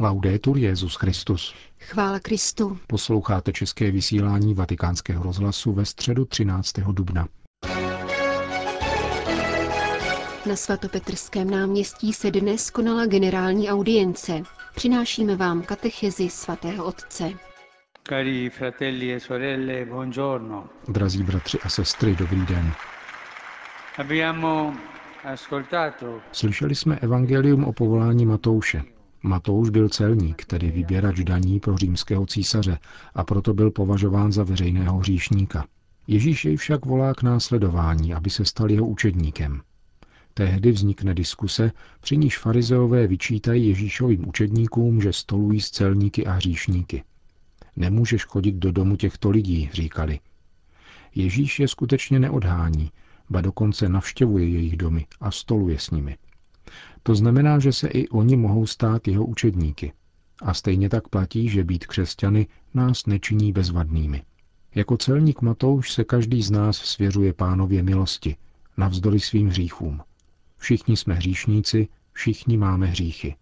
Laudetur Jezus Christus. Chvála Kristu. Posloucháte české vysílání Vatikánského rozhlasu ve středu 13. dubna. Na svatopetrském náměstí se dnes konala generální audience. Přinášíme vám katechezi svatého otce. Cari fratelli e sorelle, buongiorno. Drazí bratři a sestry, dobrý den. Abbiamo ascoltato Slyšeli jsme evangelium o povolání Matouše. Matouš byl celník, tedy vyběrač daní pro římského císaře a proto byl považován za veřejného hříšníka. Ježíš jej však volá k následování, aby se stal jeho učedníkem. Tehdy vznikne diskuse, při níž farizeové vyčítají Ježíšovým učedníkům, že stolují s celníky a hříšníky. Nemůžeš chodit do domu těchto lidí, říkali. Ježíš je skutečně neodhání, ba dokonce navštěvuje jejich domy a stoluje s nimi. To znamená, že se i oni mohou stát jeho učedníky. A stejně tak platí, že být křesťany nás nečiní bezvadnými. Jako celník Matouš se každý z nás svěřuje pánově milosti, navzdory svým hříchům. Všichni jsme hříšníci, všichni máme hříchy.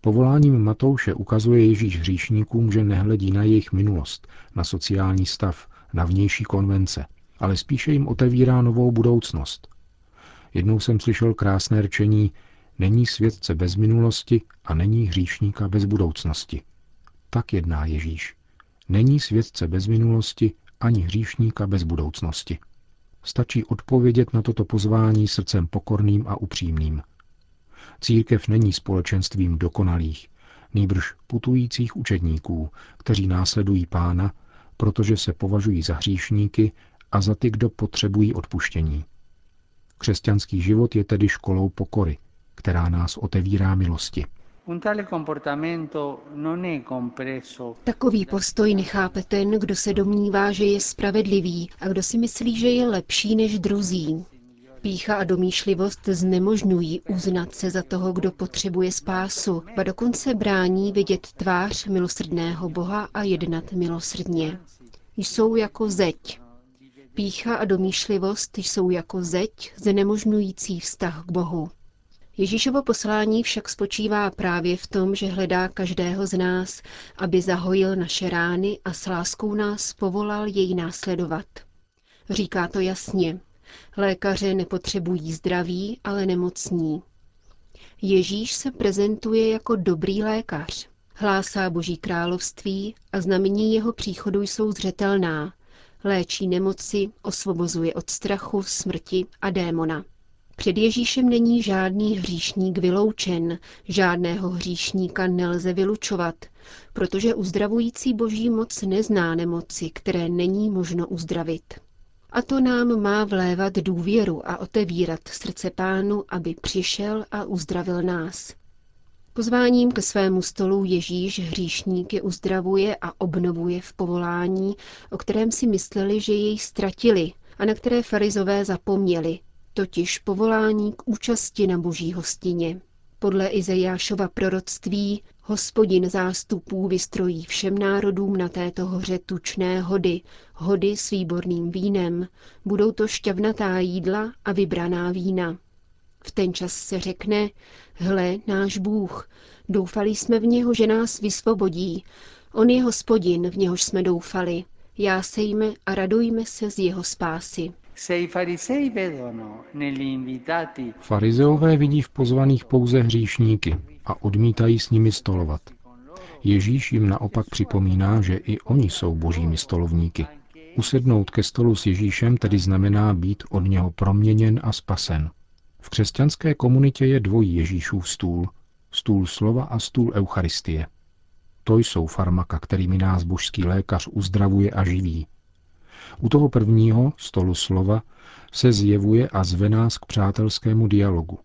Povoláním Matouše ukazuje Ježíš hříšníkům, že nehledí na jejich minulost, na sociální stav, na vnější konvence, ale spíše jim otevírá novou budoucnost. Jednou jsem slyšel krásné rčení, není světce bez minulosti a není hříšníka bez budoucnosti. Tak jedná Ježíš. Není světce bez minulosti ani hříšníka bez budoucnosti. Stačí odpovědět na toto pozvání srdcem pokorným a upřímným. Církev není společenstvím dokonalých, nýbrž putujících učedníků, kteří následují pána, protože se považují za hříšníky a za ty, kdo potřebují odpuštění. Křesťanský život je tedy školou pokory, která nás otevírá milosti. Takový postoj nechápe ten, kdo se domnívá, že je spravedlivý a kdo si myslí, že je lepší než druzí. Pícha a domýšlivost znemožňují uznat se za toho, kdo potřebuje spásu, a dokonce brání vidět tvář milosrdného Boha a jednat milosrdně. Jsou jako zeď. Pícha a domýšlivost jsou jako zeď znemožňující vztah k Bohu. Ježíšovo poslání však spočívá právě v tom, že hledá každého z nás, aby zahojil naše rány a s láskou nás povolal jej následovat. Říká to jasně. Lékaře nepotřebují zdraví, ale nemocní. Ježíš se prezentuje jako dobrý lékař. Hlásá Boží království a znamení jeho příchodu jsou zřetelná. Léčí nemoci, osvobozuje od strachu, smrti a démona. Před Ježíšem není žádný hříšník vyloučen, žádného hříšníka nelze vylučovat, protože uzdravující boží moc nezná nemoci, které není možno uzdravit. A to nám má vlévat důvěru a otevírat srdce pánu, aby přišel a uzdravil nás. Pozváním ke svému stolu Ježíš hříšníky uzdravuje a obnovuje v povolání, o kterém si mysleli, že jej ztratili a na které farizové zapomněli, totiž povolání k účasti na boží hostině. Podle Izajášova proroctví hospodin zástupů vystrojí všem národům na této hoře tučné hody, hody s výborným vínem. Budou to šťavnatá jídla a vybraná vína. V ten čas se řekne, hle, náš Bůh, doufali jsme v něho, že nás vysvobodí. On je hospodin, v něhož jsme doufali. Jásejme a radujme se z jeho spásy. Farizeové vidí v pozvaných pouze hříšníky a odmítají s nimi stolovat. Ježíš jim naopak připomíná, že i oni jsou božími stolovníky. Usednout ke stolu s Ježíšem tedy znamená být od něho proměněn a spasen. V křesťanské komunitě je dvojí Ježíšův stůl, stůl slova a stůl Eucharistie. To jsou farmaka, kterými nás božský lékař uzdravuje a živí, u toho prvního, stolu slova, se zjevuje a zve nás k přátelskému dialogu.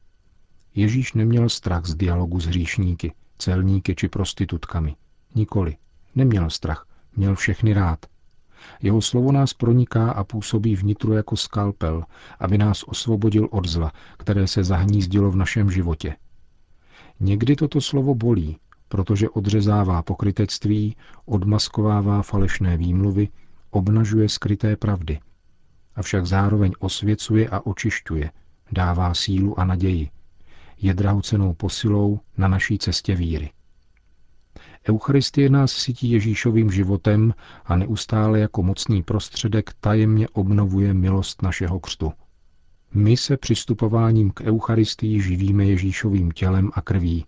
Ježíš neměl strach z dialogu s hříšníky, celníky či prostitutkami. Nikoli. Neměl strach, měl všechny rád. Jeho slovo nás proniká a působí vnitru jako skalpel, aby nás osvobodil od zla, které se zahnízdilo v našem životě. Někdy toto slovo bolí, protože odřezává pokrytectví, odmaskovává falešné výmluvy obnažuje skryté pravdy, avšak zároveň osvěcuje a očišťuje, dává sílu a naději, je drahocenou posilou na naší cestě víry. Eucharistie nás sytí Ježíšovým životem a neustále jako mocný prostředek tajemně obnovuje milost našeho křtu. My se přistupováním k Eucharistii živíme Ježíšovým tělem a krví.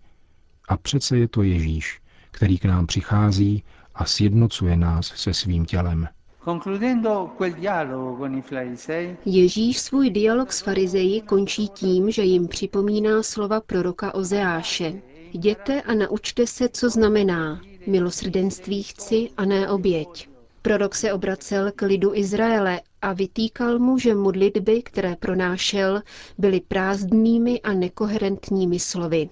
A přece je to Ježíš, který k nám přichází a sjednocuje nás se svým tělem. Ježíš svůj dialog s farizeji končí tím, že jim připomíná slova proroka Ozeáše. Jděte a naučte se, co znamená. Milosrdenství chci a ne oběť. Prorok se obracel k lidu Izraele a vytýkal mu, že modlitby, které pronášel, byly prázdnými a nekoherentními slovy.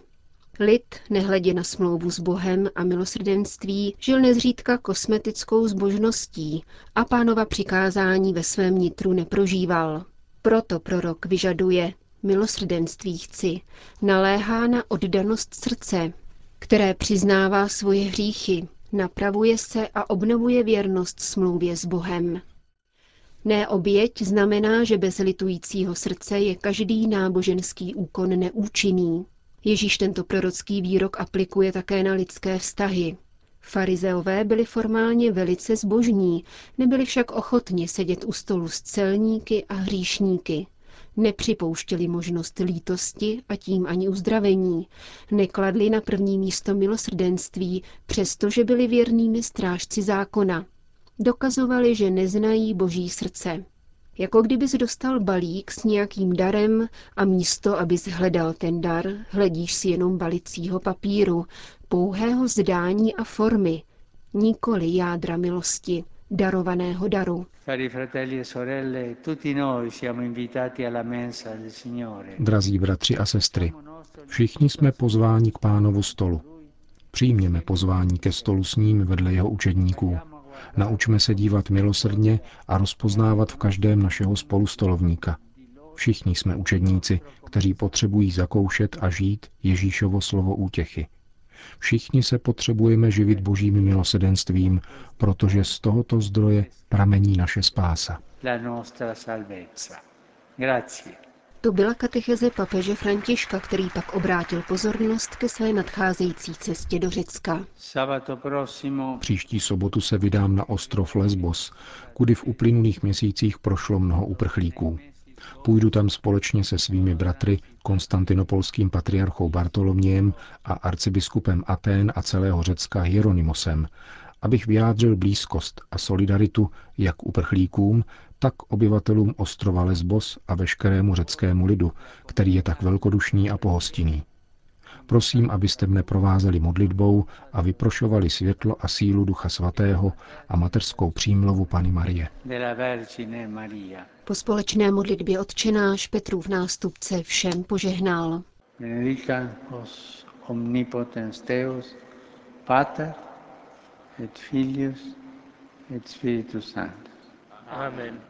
Lid, nehledě na smlouvu s Bohem a milosrdenství, žil nezřídka kosmetickou zbožností a pánova přikázání ve svém nitru neprožíval. Proto prorok vyžaduje milosrdenství chci, naléhá na oddanost srdce, které přiznává svoje hříchy, napravuje se a obnovuje věrnost smlouvě s Bohem. Ne oběť znamená, že bez litujícího srdce je každý náboženský úkon neúčinný. Ježíš tento prorocký výrok aplikuje také na lidské vztahy. Farizeové byli formálně velice zbožní, nebyli však ochotni sedět u stolu s celníky a hříšníky. Nepřipouštěli možnost lítosti a tím ani uzdravení. Nekladli na první místo milosrdenství, přestože byli věrnými strážci zákona. Dokazovali, že neznají boží srdce. Jako kdybys dostal balík s nějakým darem a místo, abys hledal ten dar, hledíš si jenom balicího papíru, pouhého zdání a formy, nikoli jádra milosti, darovaného daru. E. Drazí bratři a sestry, všichni jsme pozváni k pánovu stolu. Přijměme pozvání ke stolu s ním vedle jeho učedníků. Naučme se dívat milosrdně a rozpoznávat v každém našeho spolustolovníka. Všichni jsme učedníci, kteří potřebují zakoušet a žít Ježíšovo slovo útěchy. Všichni se potřebujeme živit božím milosedenstvím, protože z tohoto zdroje pramení naše spása. To byla katecheze papeže Františka, který pak obrátil pozornost ke své nadcházející cestě do Řecka. Příští sobotu se vydám na ostrov Lesbos, kudy v uplynulých měsících prošlo mnoho uprchlíků. Půjdu tam společně se svými bratry, konstantinopolským patriarchou Bartolomějem a arcibiskupem Atén a celého Řecka Hieronymosem, abych vyjádřil blízkost a solidaritu jak uprchlíkům, tak obyvatelům ostrova Lesbos a veškerému řeckému lidu, který je tak velkodušný a pohostinný. Prosím, abyste mne provázeli modlitbou a vyprošovali světlo a sílu Ducha Svatého a mateřskou přímlovu Pany Marie. Po společné modlitbě odčenáš Petrův nástupce všem požehnal. Benedica os omnipotens Deus, Pater et Filius et Spiritus Sanctus. Amen.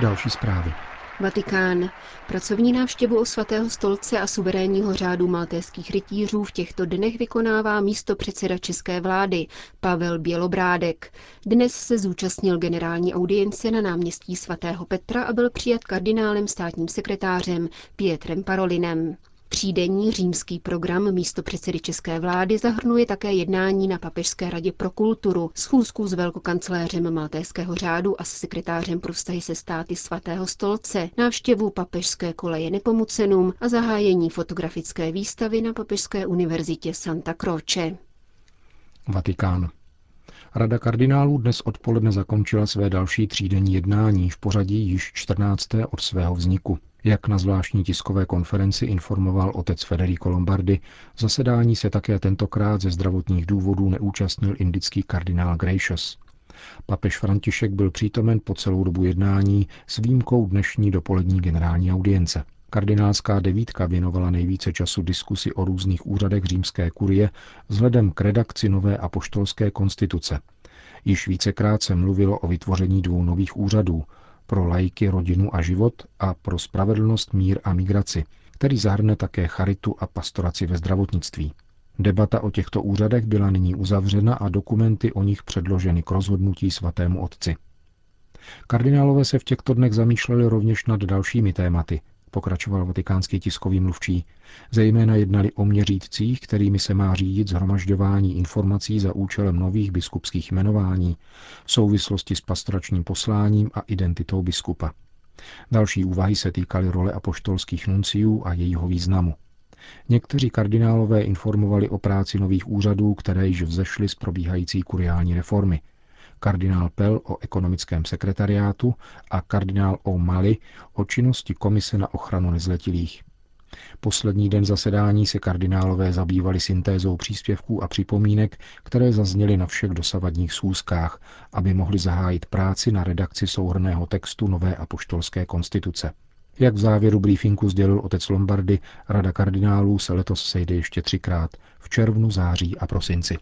Další zprávy. Vatikán. Pracovní návštěvu svatého stolce a suverénního řádu maltéských rytířů v těchto dnech vykonává místo předseda české vlády Pavel Bělobrádek. Dnes se zúčastnil generální audience na náměstí svatého Petra a byl přijat kardinálem státním sekretářem Pietrem Parolinem. Třídenní římský program místo předsedy české vlády zahrnuje také jednání na Papežské radě pro kulturu, schůzku s velkokancléřem Maltéského řádu a s sekretářem pro vztahy se státy svatého stolce, návštěvu papežské koleje Nepomucenum a zahájení fotografické výstavy na Papežské univerzitě Santa Croce. Vatikán. Rada kardinálů dnes odpoledne zakončila své další třídenní jednání v pořadí již 14. od svého vzniku. Jak na zvláštní tiskové konferenci informoval otec Federico Lombardi, zasedání se také tentokrát ze zdravotních důvodů neúčastnil indický kardinál Gracious. Papež František byl přítomen po celou dobu jednání s výjimkou dnešní dopolední generální audience. Kardinálská devítka věnovala nejvíce času diskusi o různých úřadech římské kurie vzhledem k redakci nové apoštolské konstituce. Již vícekrát se mluvilo o vytvoření dvou nových úřadů, pro lajky, rodinu a život a pro spravedlnost, mír a migraci, který zahrne také charitu a pastoraci ve zdravotnictví. Debata o těchto úřadech byla nyní uzavřena a dokumenty o nich předloženy k rozhodnutí svatému otci. Kardinálové se v těchto dnech zamýšleli rovněž nad dalšími tématy, pokračoval vatikánský tiskový mluvčí. Zejména jednali o měřících, kterými se má řídit zhromažďování informací za účelem nových biskupských jmenování v souvislosti s pastoračním posláním a identitou biskupa. Další úvahy se týkaly role apoštolských nunciů a jejího významu. Někteří kardinálové informovali o práci nových úřadů, které již vzešly z probíhající kuriální reformy. Kardinál Pell o ekonomickém sekretariátu a kardinál O'Malley o činnosti Komise na ochranu nezletilých. Poslední den zasedání se kardinálové zabývali syntézou příspěvků a připomínek, které zazněly na všech dosavadních schůzkách, aby mohli zahájit práci na redakci souhrného textu nové apoštolské konstituce. Jak v závěru briefingu sdělil otec Lombardy, Rada kardinálů se letos sejde ještě třikrát v červnu, září a prosinci.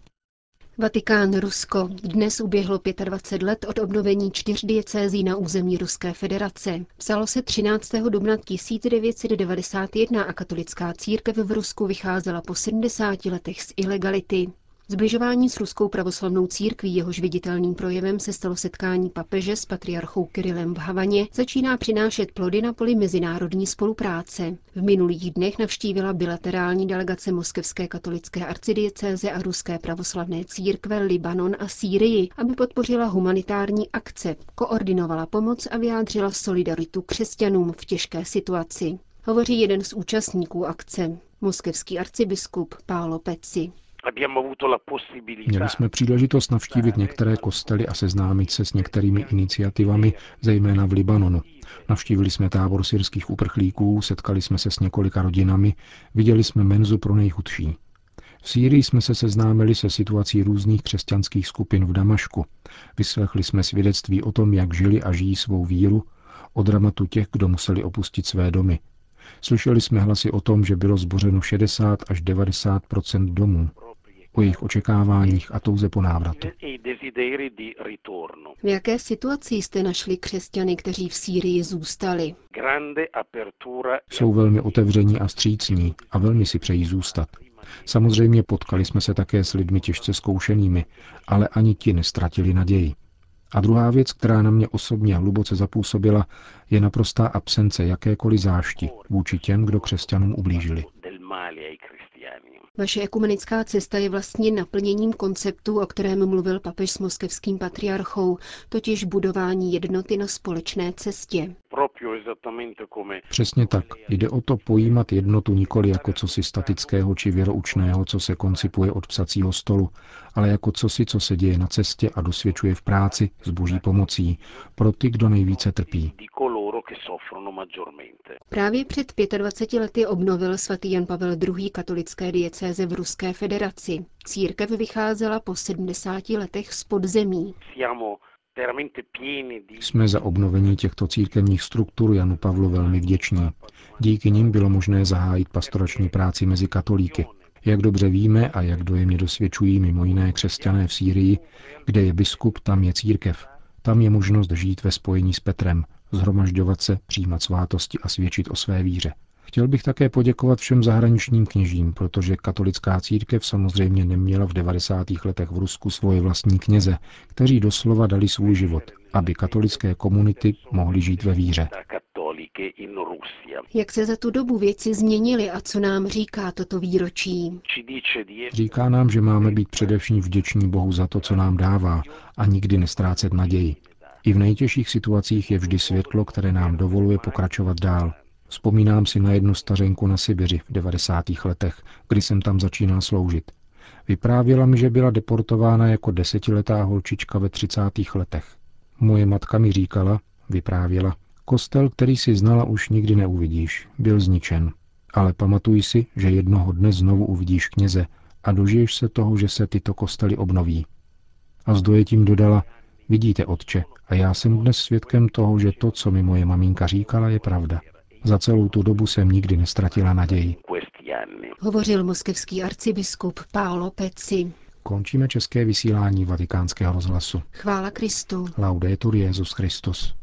Vatikán, Rusko. Dnes uběhlo 25 let od obnovení čtyř diecézí na území Ruské federace. Psalo se 13. dubna 1991 a katolická církev v Rusku vycházela po 70 letech z ilegality. Zbližování s ruskou pravoslavnou církví, jehož viditelným projevem se stalo setkání papeže s patriarchou Kirilem v Havaně, začíná přinášet plody na poli mezinárodní spolupráce. V minulých dnech navštívila bilaterální delegace Moskevské katolické arcidiecéze a ruské pravoslavné církve Libanon a Sýrii, aby podpořila humanitární akce, koordinovala pomoc a vyjádřila solidaritu křesťanům v těžké situaci. Hovoří jeden z účastníků akce, moskevský arcibiskup Pálo Peci. Měli jsme příležitost navštívit některé kostely a seznámit se s některými iniciativami, zejména v Libanonu. Navštívili jsme tábor syrských uprchlíků, setkali jsme se s několika rodinami, viděli jsme menzu pro nejchudší. V Sýrii jsme se seznámili se situací různých křesťanských skupin v Damašku. Vyslechli jsme svědectví o tom, jak žili a žijí svou víru, o dramatu těch, kdo museli opustit své domy. Slyšeli jsme hlasy o tom, že bylo zbořeno 60 až 90% domů o jejich očekáváních a touze po návratu. V jaké situaci jste našli křesťany, kteří v Sýrii zůstali? Jsou velmi otevření a střícní a velmi si přejí zůstat. Samozřejmě potkali jsme se také s lidmi těžce zkoušenými, ale ani ti nestratili naději. A druhá věc, která na mě osobně hluboce zapůsobila, je naprostá absence jakékoliv zášti vůči těm, kdo křesťanům ublížili. Vaše ekumenická cesta je vlastně naplněním konceptu, o kterém mluvil papež s moskevským patriarchou, totiž budování jednoty na společné cestě. Přesně tak. Jde o to pojímat jednotu nikoli jako cosi statického či věroučného, co se koncipuje od psacího stolu, ale jako cosi, co se děje na cestě a dosvědčuje v práci s boží pomocí pro ty, kdo nejvíce trpí. Právě před 25 lety obnovil svatý Jan Pavel II. katolické diecéze v Ruské federaci. Církev vycházela po 70 letech z podzemí. Jsme za obnovení těchto církevních struktur Janu Pavlu velmi vděční. Díky nim bylo možné zahájit pastorační práci mezi katolíky. Jak dobře víme a jak dojemně dosvědčují mimo jiné křesťané v Sýrii, kde je biskup, tam je církev. Tam je možnost žít ve spojení s Petrem, zhromažďovat se, přijímat svátosti a svědčit o své víře. Chtěl bych také poděkovat všem zahraničním kněžím, protože katolická církev samozřejmě neměla v 90. letech v Rusku svoje vlastní kněze, kteří doslova dali svůj život, aby katolické komunity mohly žít ve víře. Jak se za tu dobu věci změnily a co nám říká toto výročí? Říká nám, že máme být především vděční Bohu za to, co nám dává a nikdy nestrácet naději. I v nejtěžších situacích je vždy světlo, které nám dovoluje pokračovat dál. Vzpomínám si na jednu stařenku na Sibiři v 90. letech, kdy jsem tam začínal sloužit. Vyprávěla mi, že byla deportována jako desetiletá holčička ve 30. letech. Moje matka mi říkala, vyprávěla, kostel, který si znala, už nikdy neuvidíš, byl zničen. Ale pamatuj si, že jednoho dne znovu uvidíš kněze a dožiješ se toho, že se tyto kostely obnoví. A s dojetím dodala, vidíte, otče, a já jsem dnes svědkem toho, že to, co mi moje maminka říkala, je pravda. Za celou tu dobu jsem nikdy nestratila naději. Hovořil moskevský arcibiskup Paolo Peci. Končíme české vysílání vatikánského rozhlasu. Chvála Kristu. Laudetur Jezus Christus.